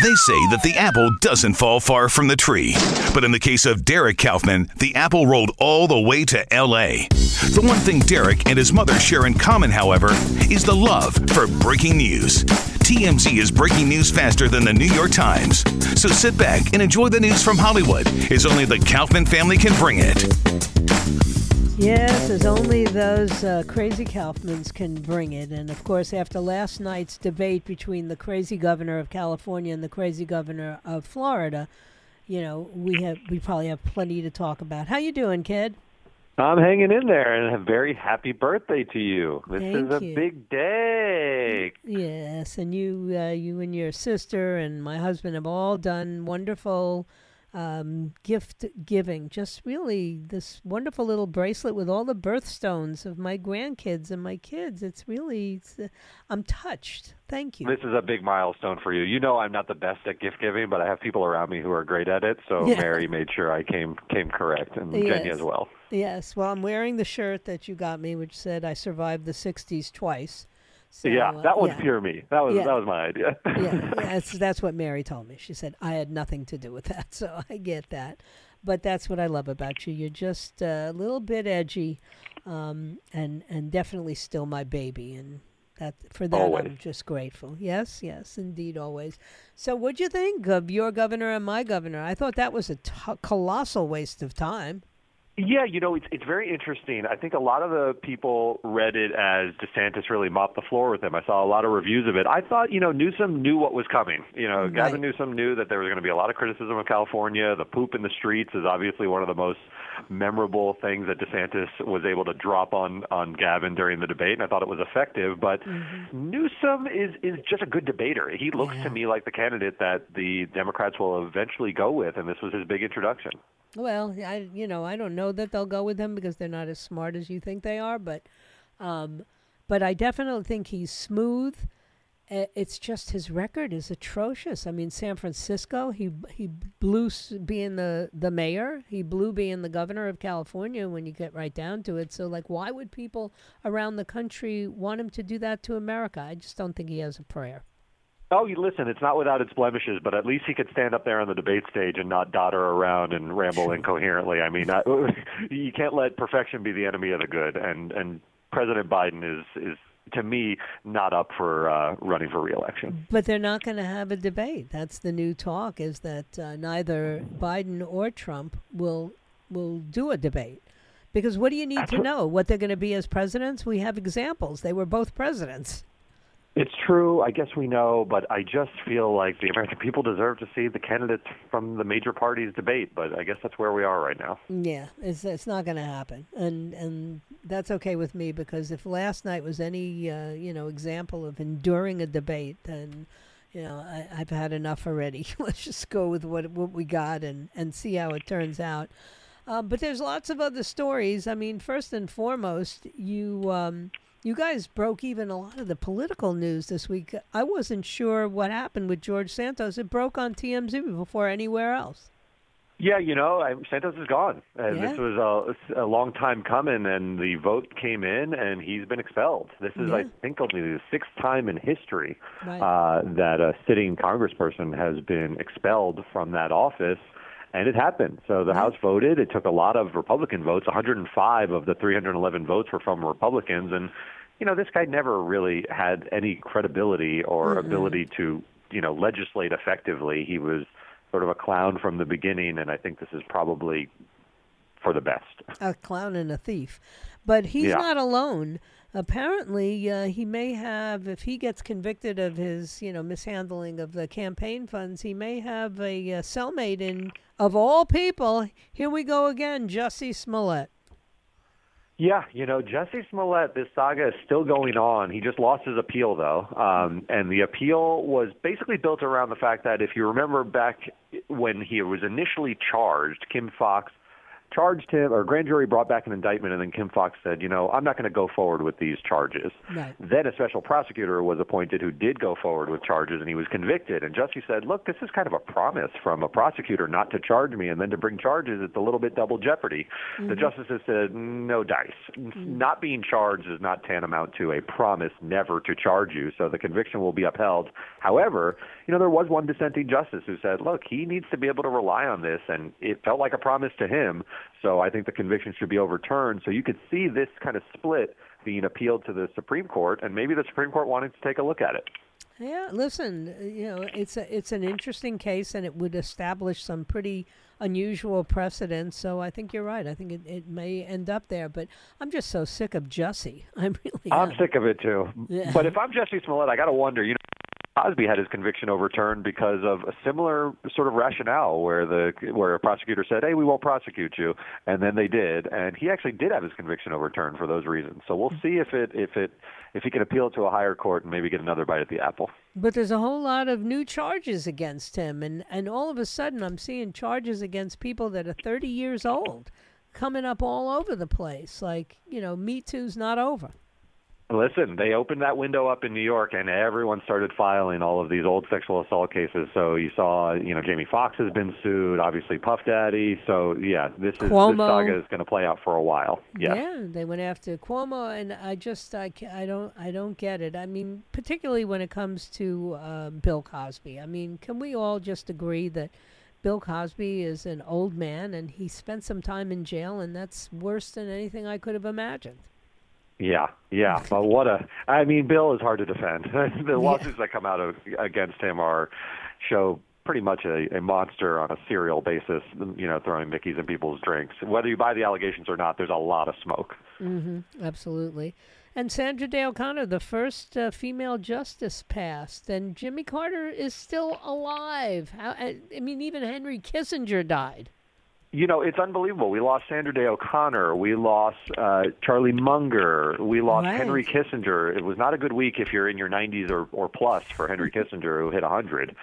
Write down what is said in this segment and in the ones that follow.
They say that the apple doesn't fall far from the tree. But in the case of Derek Kaufman, the apple rolled all the way to LA. The one thing Derek and his mother share in common, however, is the love for breaking news. TMZ is breaking news faster than the New York Times. So sit back and enjoy the news from Hollywood, as only the Kaufman family can bring it. Yes, as only those uh, crazy Kaufmans can bring it. And of course, after last night's debate between the crazy governor of California and the crazy governor of Florida, you know, we have we probably have plenty to talk about. How you doing, kid? I'm hanging in there, and a very happy birthday to you. This Thank is a you. big day. Yes, and you, uh, you and your sister and my husband have all done wonderful um, gift giving. Just really this wonderful little bracelet with all the birthstones of my grandkids and my kids. It's really, it's, uh, I'm touched. Thank you. This is a big milestone for you. You know I'm not the best at gift giving, but I have people around me who are great at it. So Yeah. Mary made sure I came came correct, and Jenny as well. Yes, well, I'm wearing the shirt that you got me, which said I survived the '60s twice. So, yeah, uh, that one's yeah. pure me. That was Yeah. that was my idea. yeah, that's that's what Mary told me. She said I had nothing to do with that, so I get that. But that's what I love about you. You're just a little bit edgy, um, and and definitely still my baby, and that for that I'm just grateful. Yes, yes, indeed, always. So, what'd you think of your governor and my governor? I thought that was a t- colossal waste of time. Yeah, you know, it's it's very interesting. I think a lot of the people read it as DeSantis really mopped the floor with him. I saw a lot of reviews of it. I thought, you know, Newsom knew what was coming. You know, Gavin Newsom knew that there was going to be a lot of criticism of California. The poop in the streets is obviously one of the most memorable things that DeSantis was able to drop on on Gavin during the debate, and I thought it was effective. But mm-hmm. Newsom is is just a good debater. He looks Yeah. to me like the candidate that the Democrats will eventually go with, and this was his big introduction. Well, I you know I don't know that they'll go with him because they're not as smart as you think they are, but um, but I definitely think he's smooth. It's just his record is atrocious. I mean, San Francisco, he he blew being the the mayor, he blew being the governor of California. When you get right down to it, so like, why would people around the country want him to do that to America? I just don't think he has a prayer. Oh, you listen, it's not without its blemishes, but at least he could stand up there on the debate stage and not dodder around and ramble incoherently. I mean, I, you can't let perfection be the enemy of the good, and and President Biden is is to me not up for uh, running for reelection. But they're not going to have a debate. That's the new talk: is that uh, neither Biden or Trump will will do a debate. Because what do you need to know? What they're going to be as presidents? We have examples. They were both presidents. It's true, I guess we know, but I just feel like the American people deserve to see the candidates from the major parties debate. But I guess that's where we are right now. Yeah, it's it's not going to happen, and and that's okay with me because if last night was any uh, you know example of enduring a debate, then you know I, I've had enough already. Let's just go with what what we got and and see how it turns out. Um, but there's lots of other stories. I mean, first and foremost, you um, you guys broke even a lot of the political news this week. I wasn't sure what happened with George Santos. It broke on TMZ before anywhere else. Yeah, you know, I, Santos is gone. Uh, Yeah. This was a, a long time coming, and the vote came in, and he's been expelled. This is, I think, only the sixth time in history Right. uh, that a sitting congressperson has been expelled from that office. And it happened. So the mm-hmm. House voted. It took a lot of Republican votes. 105 of the 311 votes were from Republicans. And, you know, this guy never really had any credibility or ability to, you know, legislate effectively. He was sort of a clown from the beginning, and I think this is probably for the best. a clown and a thief. But he's Yeah. not alone. Apparently, uh, he may have, if he gets convicted of his, you know, mishandling of the campaign funds, he may have a uh, cellmate in, of all people, here we go again, Jussie Smollett. Yeah, you know, Jussie Smollett, this saga is still going on. He just lost his appeal, though. Um, and the appeal was basically built around the fact that if you remember back when he was initially charged, Kim Foxx charged him, or grand jury brought back an indictment, and then Kim Foxx said, you know, I'm not going to go forward with these charges. Right. Then a special prosecutor was appointed who did go forward with charges, and he was convicted. And Jussie said, look, this is kind of a promise from a prosecutor not to charge me and then to bring charges. It's a little bit double jeopardy. The mm-hmm. justices said, no dice. Mm-hmm. Not being charged is not tantamount to a promise never to charge you, so the conviction will be upheld. However, you know, there was one dissenting justice who said, look, he needs to be able to rely on this, and it felt like a promise to him. So I think the conviction should be overturned. So you could see this kind of split being appealed to the Supreme Court, and maybe the Supreme Court wanted to take a look at it. Yeah, listen, you know, it's a it's an interesting case, and it would establish some pretty unusual precedents. So I think you're right. I think it, it may end up there, but I'm just so sick of Jussie. I'm really. I'm am. sick of it too. Yeah. But if I'm Jussie Smollett, I got to wonder. You know, Cosby had his conviction overturned because of a similar sort of rationale, where the where a prosecutor said, "Hey, we won't prosecute you," and then they did, and he actually did have his conviction overturned for those reasons. So we'll mm-hmm. see if it if it if he can appeal to a higher court and maybe get another bite at the apple. But there's a whole lot of new charges against him, and and all of a sudden I'm seeing charges against people that are 30 years old coming up all over the place. Like you know, Me Too's not over. Listen, they opened that window up in New York, and everyone started filing all of these old sexual assault cases. So you saw, you know, Jamie Foxx has been sued, obviously Puff Daddy. So yeah, this is Cuomo. this saga is going to play out for a while. Yes. Yeah, they went after Cuomo, and I just I, I don't I don't get it. I mean, particularly when it comes to uh, Bill Cosby. I mean, can we all just agree that Bill Cosby is an old man and he spent some time in jail, and that's worse than anything I could have imagined. Yeah, yeah. But what a I mean, Bill is hard to defend. the lawsuits that come out of, against him are show pretty much a, a monster on a serial basis, you know, throwing Mickeys in people's drinks. Whether you buy the allegations or not, there's a lot of smoke. mhm Absolutely. And Sandra Day O'Connor, the first uh, female justice passed, and Jimmy Carter is still alive. How, I mean, even Henry Kissinger died. You know, it's unbelievable. We lost Sandra Day O'Connor. We lost uh, Charlie Munger. We lost Right. Henry Kissinger. It was not a good week if you're in your 90s or, or plus for Henry Kissinger, who hit 100.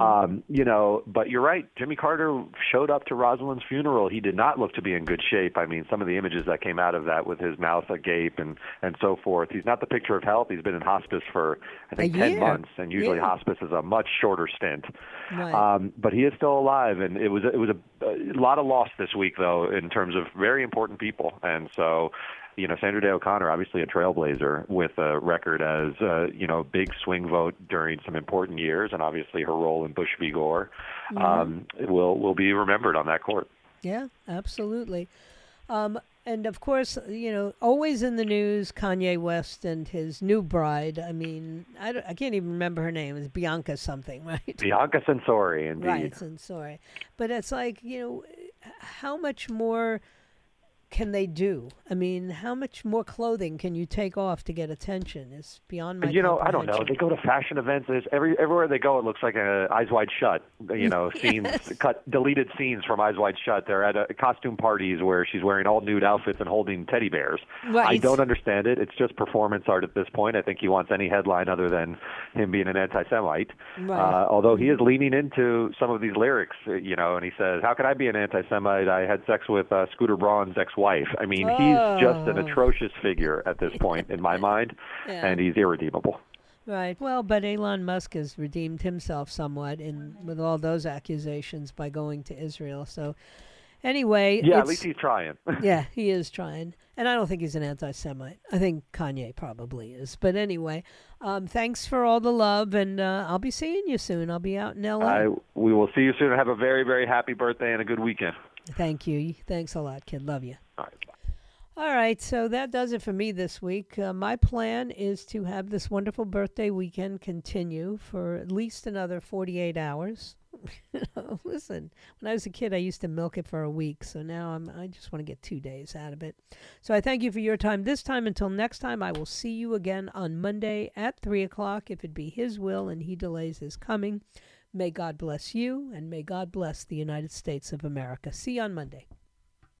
Um, you know, but you're right. Jimmy Carter showed up to Rosalynn's funeral. He did not look to be in good shape. I mean, some of the images that came out of that with his mouth agape and, and so forth. He's not the picture of health. He's been in hospice for, I think, 10 year. months, and usually Yeah. hospice is a much shorter stint. Right. Um, but he is still alive, and it was it was a, a lot of loss this week, though, in terms of very important people. And so, you know, Sandra Day O'Connor, obviously a trailblazer with a record as uh, you know big swing vote during some important years, and obviously her role in Bush v. Gore um, will will be remembered on that court. Yeah, absolutely. Um, and of course, you know, always in the news, Kanye West and his new bride. I mean, I, I can't even remember her name. It's Bianca something, right? Bianca Censori, indeed. Right, sorry. But it's like, you know, how much more can they do? I mean, how much more clothing can you take off to get attention? Is beyond my you know, I don't know. They go to fashion events. There's every everywhere they go, it looks like a Eyes Wide Shut. You know, scenes cut, deleted scenes from Eyes Wide Shut. They're at a, costume parties where she's wearing all nude outfits and holding teddy bears. I don't understand it. It's just performance art at this point. I think he wants any headline other than him being an anti-Semite. Right. Uh, although he is leaning into some of these lyrics, you know, and he says, "How could I be an anti-Semite? I had sex with uh, Scooter Braun's ex-wife." I mean, he's just an Oh. atrocious figure at this point in my mind, Yeah. and he's irredeemable. Right. Well, but Elon Musk has redeemed himself somewhat in with all those accusations by going to Israel. So, anyway, Yeah, at least he's trying. yeah, he is trying. And I don't think he's an anti Semite. I think Kanye probably is. But anyway, um, thanks for all the love, and uh, I'll be seeing you soon. I'll be out in LA. I, we will see you soon. Have a very, very happy birthday and a good weekend. Thank you. Thanks a lot, kid. Love you. All right. All right, so that does it for me this week. Uh, my plan is to have this wonderful birthday weekend continue for at least another 48 hours. Listen, when I was a kid, I used to milk it for a week, so now I'm, I just want to get two days out of it. So I thank you for your time this time. Until next time, I will see you again on Monday at 3 o'clock, if it be His will and He delays His coming. May God bless you, and may God bless the United States of America. See you on Monday.